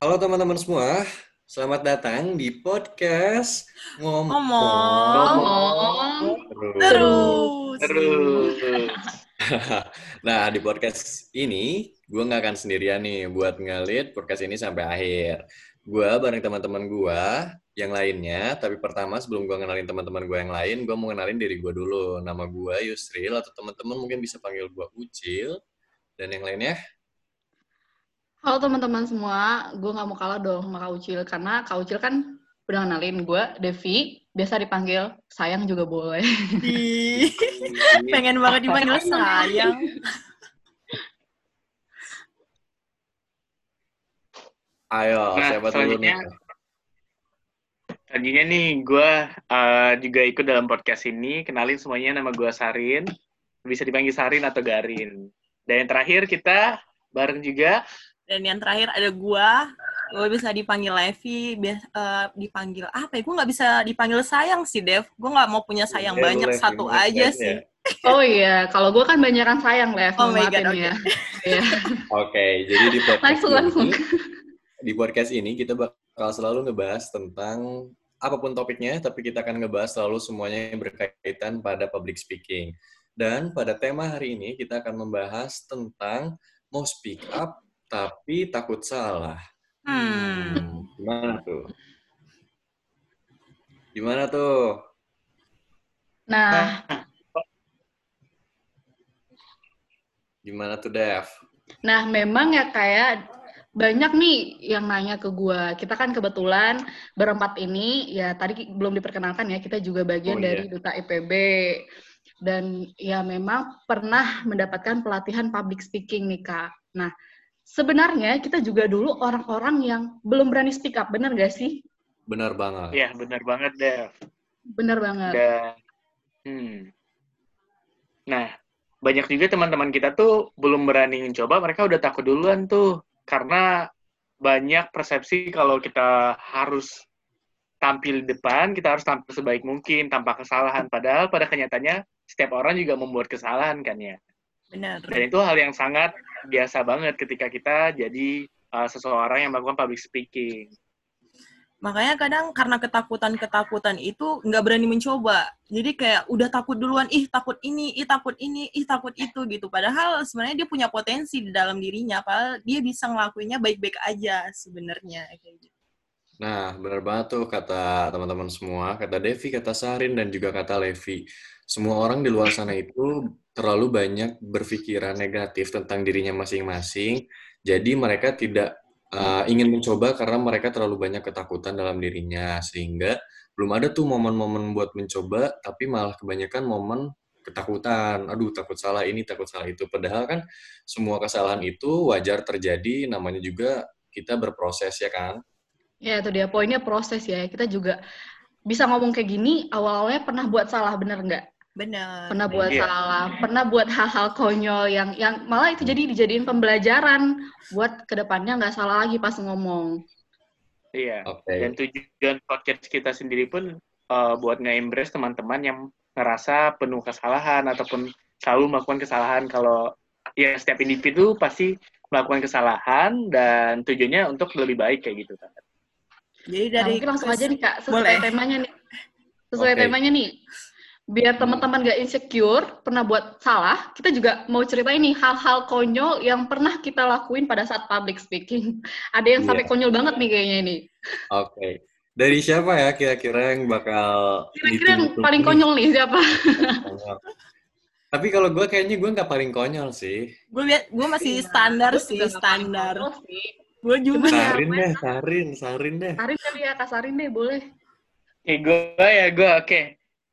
Halo teman-teman semua, selamat datang di podcast Ngomong. Ngomong. Terus. Terus. Terus. Nah, di podcast ini, gue nggak akan sendirian nih buat ngalit podcast ini sampai akhir. Gue bareng teman-teman gue yang lainnya, tapi pertama sebelum gue kenalin teman-teman gue yang lain, gue mau kenalin diri gue dulu. Nama gue Yusril, atau teman-teman mungkin bisa panggil gue Ucil. Dan yang lainnya, Halo teman-teman semua, gue nggak mau kalah dong sama Kak Ucil, karena Kak Ucil kan udah kenalin gue, Devi, biasa dipanggil sayang juga boleh. Pengen banget dipanggil sayang. ayo Nah, siapa dulu nih? selanjutnya- Tadinya nih, gue uh, juga ikut dalam podcast ini. Kenalin semuanya, nama gue Sarin. Bisa dipanggil Sarin atau Garin. Dan yang terakhir kita bareng juga. Dan yang terakhir ada gua, gue bisa dipanggil Levi, bias- eh, dipanggil apa ya? Gue nggak bisa dipanggil sayang sih, Dev. Gue nggak mau punya sayang Boleh, banyak, boleh, satu aja ya? sih. Oh iya, kalau gue kan banyakan sayang, Lev. Oh my God, oke. ya. Iya. Oke, jadi di podcast Langsung, ini, di podcast ini kita bakal selalu ngebahas tentang apa pun topiknya, tapi kita akan ngebahas selalu semuanya yang berkaitan pada public speaking. Dan pada tema hari ini kita akan membahas tentang mau speak up tapi takut salah. Hmm. Gimana tuh? Gimana tuh? Nah, Gimana tuh, Dev? nah memang ya kayak banyak nih yang nanya ke gue. Kita kan kebetulan berempat ini, ya tadi belum diperkenalkan ya, kita juga bagian Oh, iya. dari Duta IPB. Dan ya memang pernah mendapatkan pelatihan public speaking nih, Kak. Nah, sebenarnya kita juga dulu orang-orang yang belum berani speak up, bener gak sih? Benar banget. Ya, benar banget, Dev. Bener banget. Dan, hmm. Nah, banyak juga teman-teman kita tuh belum berani mencoba, mereka udah takut duluan tuh. Karena banyak persepsi kalau kita harus tampil di depan, kita harus tampil sebaik mungkin, tanpa kesalahan. Padahal pada kenyataannya, setiap orang juga membuat kesalahan kan ya. Benar. Dan itu hal yang sangat biasa banget ketika kita jadi uh, seseorang yang melakukan public speaking. Makanya kadang karena ketakutan-ketakutan itu nggak berani mencoba. Jadi kayak udah takut duluan, ih takut ini, ih takut ini, ih takut itu gitu. Padahal sebenarnya dia punya potensi di dalam dirinya, padahal dia bisa ngelakuinnya baik-baik aja sebenarnya kayak gitu. Nah, benar banget tuh kata teman-teman semua, kata Devi, kata Sarin, dan juga kata Levi. Semua orang di luar sana itu terlalu banyak berpikiran negatif tentang dirinya masing-masing, jadi mereka tidak uh, ingin mencoba karena mereka terlalu banyak ketakutan dalam dirinya, sehingga belum ada tuh momen-momen buat mencoba, tapi malah kebanyakan momen ketakutan. Aduh, takut salah ini, takut salah itu. Padahal kan semua kesalahan itu wajar terjadi, namanya juga kita berproses ya kan? Ya, itu dia. Poinnya proses ya. Kita juga bisa ngomong kayak gini, awal-awalnya pernah buat salah, bener nggak? Benar. Pernah buat Iya. salah, pernah buat hal-hal konyol yang yang malah itu jadi dijadiin pembelajaran buat ke depannya nggak salah lagi pas ngomong. Iya. Oke. Dan tujuan podcast kita sendiri pun uh, buat nge-embrace teman-teman yang ngerasa penuh kesalahan ataupun selalu melakukan kesalahan kalau ya setiap individu pasti melakukan kesalahan dan tujuannya untuk lebih baik kayak gitu kan. Jadi Nah, dari mungkin langsung aja nih Kak, sesuai Boleh. temanya nih. Sesuai Oke. temanya nih. Biar teman-teman gak insecure, pernah buat salah, kita juga mau cerita ini hal-hal konyol yang pernah kita lakuin pada saat public speaking. Ada yang sampai Iya. konyol banget nih kayaknya ini. Oke. Dari siapa ya kira-kira yang bakal Kira-kira yang paling konyol nih siapa? Tapi kalau gue kayaknya gue nggak paling konyol sih. gue lihat gue masih standar Gua sih, juga nggak paling standar. konyol sih. Gue juga. Ya, Sarin deh, Sarin, Sarin deh. Sarin kali ya, kasarin deh, boleh. Eh, gue ya, gue oke.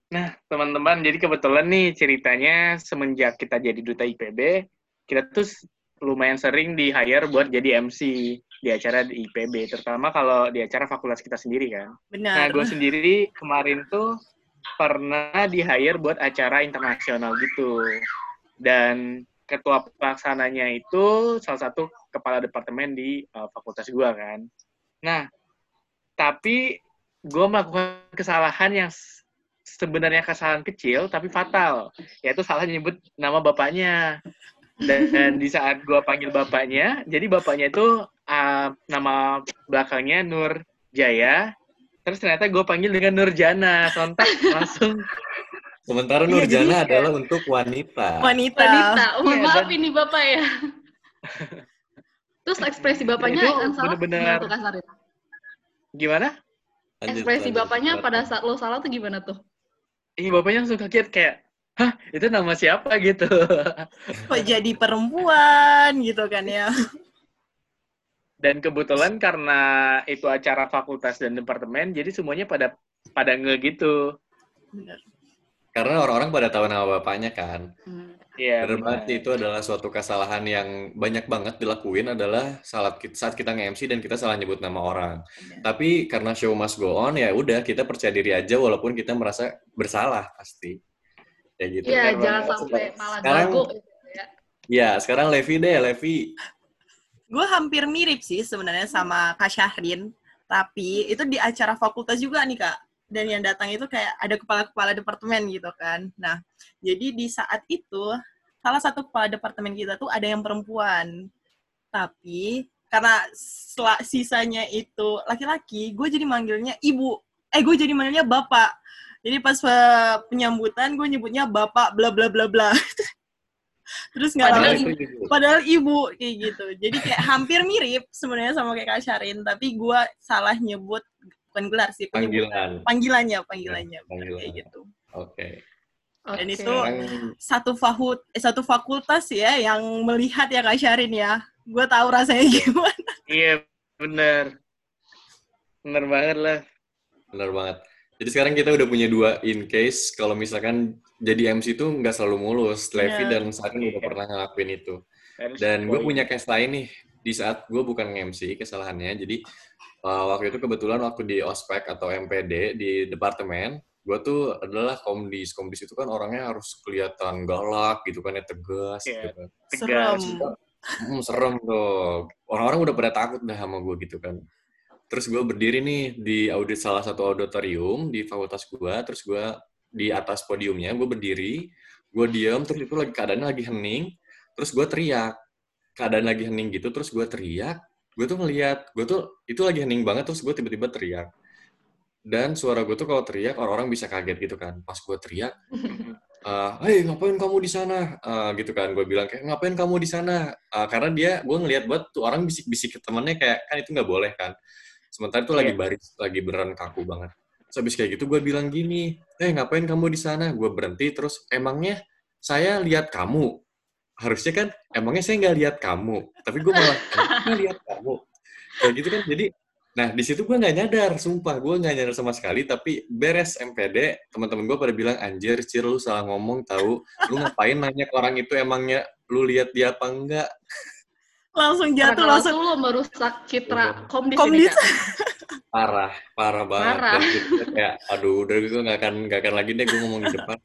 Nah, teman-teman, jadi kebetulan nih ceritanya semenjak kita jadi duta IPB, kita tuh lumayan sering di hire buat jadi MC di acara di IPB, terutama kalau di acara fakultas kita sendiri kan. Nah, Benar. gue sendiri kemarin tuh pernah di hire buat acara internasional gitu. Dan ketua pelaksananya itu salah satu kepala departemen di uh, fakultas gue kan. Nah, tapi gue melakukan kesalahan yang sebenarnya kesalahan kecil tapi fatal, yaitu salah nyebut nama bapaknya. Dan, dan di saat gue panggil bapaknya, jadi bapaknya itu uh, nama belakangnya Nur Jaya. Terus ternyata gue panggil dengan Nurjana. Sontak langsung. Sementara Iya, Nurjana kayak- adalah untuk wanita. Wanita. Wanita. Oh, Iya, maaf dan- ini Bapak ya. Terus ekspresi bapaknya itu yang salah bener-bener- gimana tuh? Lanjut, Ekspresi lanjut. bapaknya pada saat lo salah tuh gimana tuh? Iya, bapaknya langsung kaget kayak, hah itu nama siapa gitu. Kok jadi perempuan gitu kan ya. Dan kebetulan karena itu acara fakultas dan departemen, jadi semuanya pada pada nge gitu. Bener. Karena orang-orang pada tahu nama bapaknya kan. Hmm. Iya. Banget benar. sih, itu adalah suatu kesalahan yang banyak banget dilakuin adalah saat kita, saat kita nge-MC dan kita salah nyebut nama orang. Tapi karena show must go on, ya udah kita percaya diri aja walaupun kita merasa bersalah pasti. Ya gitu. Iya, jangan banget. sampai malah Sekarang- gago. Ya, sekarang Levi deh, Levi. Gue hampir mirip sih sebenarnya sama Kak Syahrin. Tapi itu di acara fakultas juga nih Kak. Dan yang datang itu kayak ada kepala-kepala departemen gitu kan. Nah, jadi di saat itu salah satu kepala departemen kita tuh ada yang perempuan. Tapi karena sisanya itu laki-laki, gue jadi manggilnya ibu. Eh, gue jadi manggilnya bapak. Jadi pas eh, penyambutan gue nyebutnya bapak bla bla bla bla. Terus nggak Padahal lama- gitu. padahal ibu kayak gitu jadi kayak hampir mirip sebenarnya sama kayak Kak Syarin tapi gue salah nyebut bukan gelar sih. Panggilan. panggilannya panggilannya bener, Panggilan. kayak gitu Oke. Dan Oke. itu- Sekarang satu fahut eh, satu fakultas ya yang melihat ya Kak Syarin ya gue tahu rasanya gimana Iya, bener. Bener banget lah. benar banget. Jadi sekarang kita udah punya dua in case kalau misalkan jadi MC itu nggak selalu mulus. Levi Iya. dan Sarin udah pernah ngelakuin itu. Dan gue punya case lain nih di saat gue bukan nge-MC kesalahannya. Jadi uh, waktu itu kebetulan waktu di ospek atau MPD di departemen, gue tuh adalah komdis. Komdis itu kan orangnya harus kelihatan galak gitu kan ya tegas Iya. gitu kan. Tegas. serem Hmm, serem tuh. Orang-orang udah pada takut dah sama gue gitu kan. Terus gue berdiri nih di audit salah satu auditorium di fakultas gue. Terus gue di atas podiumnya, gue berdiri, gue diem, terus itu lagi keadaannya lagi hening. Terus gue teriak. Keadaan lagi hening gitu, terus gue teriak. Gue tuh ngeliat, gue tuh, itu lagi hening banget, terus gue tiba-tiba teriak. Dan suara gue tuh kalau teriak, orang-orang bisa kaget gitu kan. Pas gue teriak, eh hei ngapain kamu di sana Eh, gitu kan gue bilang kayak ngapain kamu di sana Eh, karena dia gue ngelihat buat tuh orang bisik-bisik ke temennya kayak kan itu nggak boleh kan sementara itu lagi Iya. baris lagi beneran kaku banget terus habis kayak gitu gue bilang gini eh ngapain kamu di sana gue berhenti terus emangnya saya lihat kamu harusnya kan emangnya saya nggak lihat kamu tapi gue malah nggak lihat kamu. Kayak gitu kan jadi nah di situ gue nggak nyadar sumpah gue nggak nyadar sama sekali tapi beres MPD teman-teman gue pada bilang anjir cir lu salah ngomong tahu lu ngapain nanya ke orang itu emangnya? Lu lihat dia apa enggak? Langsung jatuh Karena langsung langsung lo merusak citra Kak. parah parah banget. Parah. dan gitu kayak aduh udah gue nggak akan nggak akan lagi deh gue ngomong di depan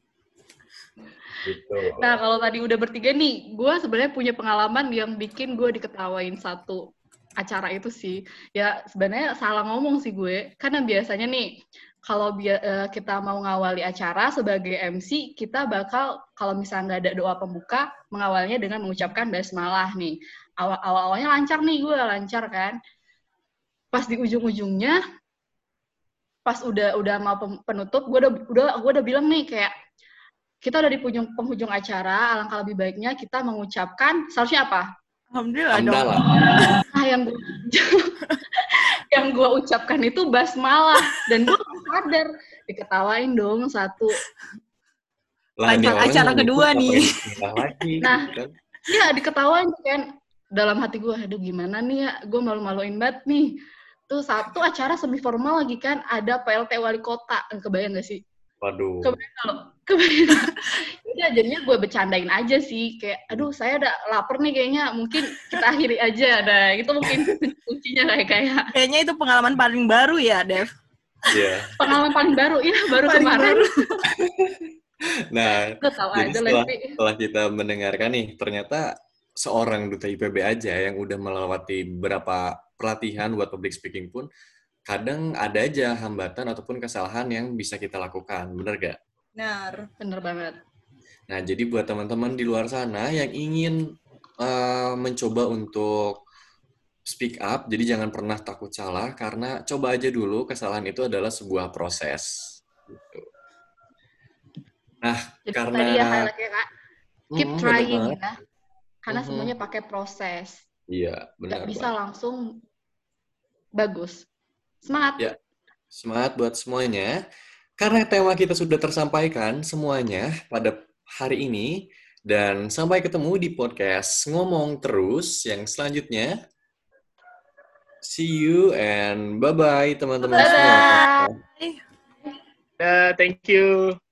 gitu Nah, kalau tadi udah bertiga nih, gue sebenarnya punya pengalaman yang bikin gue diketawain satu acara itu sih. Ya, sebenarnya salah ngomong sih gue. Karena biasanya nih, kalau eh, kita mau ngawali acara sebagai MC, kita bakal, kalau misalnya nggak ada doa pembuka, mengawalnya dengan mengucapkan basmalah nih. Awal awalnya lancar nih gue, lancar kan. Pas di ujung-ujungnya, pas udah udah mau penutup, gue udah udah gue udah bilang nih kayak kita udah di penghujung, penghujung acara, alangkah lebih baiknya kita mengucapkan seharusnya apa? alhamdulillah dong Hamdalah. Nah, yang gua, yang gue ucapkan itu basmalah dan gue sadar diketawain dong satu. Lah, Lanjut acara kedua nih. lagi, Nah. gitu kan. Ya diketawain kan dalam hati gue, aduh gimana nih ya, gue malu-maluin banget nih. Tuh satu acara semi formal lagi kan ada PLT wali kota, kebayang gak sih? Waduh. Kebayang kalau kebayang. Udah jadinya gue bercandain aja sih. Kayak aduh saya udah lapar nih kayaknya. Mungkin kita akhiri aja. Nah itu mungkin kuncinya kayak kayak. Kayaknya itu pengalaman paling baru ya Dev. Iya. pengalaman paling baru. Ya baru Paling kemarin. baru. nah Jadi aja setelah, setelah kita mendengarkan nih, ternyata seorang duta IPB aja yang udah melewati beberapa pelatihan buat public speaking pun, kadang ada aja hambatan ataupun kesalahan yang bisa kita lakukan, bener gak? benar bener banget Nah, jadi buat teman-teman di luar sana yang ingin uh, mencoba untuk speak up, jadi jangan pernah takut salah karena coba aja dulu kesalahan itu adalah sebuah proses. Gitu. Nah, Jadi karena tadi ya Kak, keep Mm, bener trying ya. Karena Mhm. semuanya pakai proses. Iya, benar bisa banget. langsung bagus. Semangat. Ya. Semangat buat semuanya. Karena tema kita sudah tersampaikan semuanya pada hari ini dan sampai ketemu di podcast ngomong terus yang selanjutnya. See you and bye-bye teman-teman semua. Uh, thank you.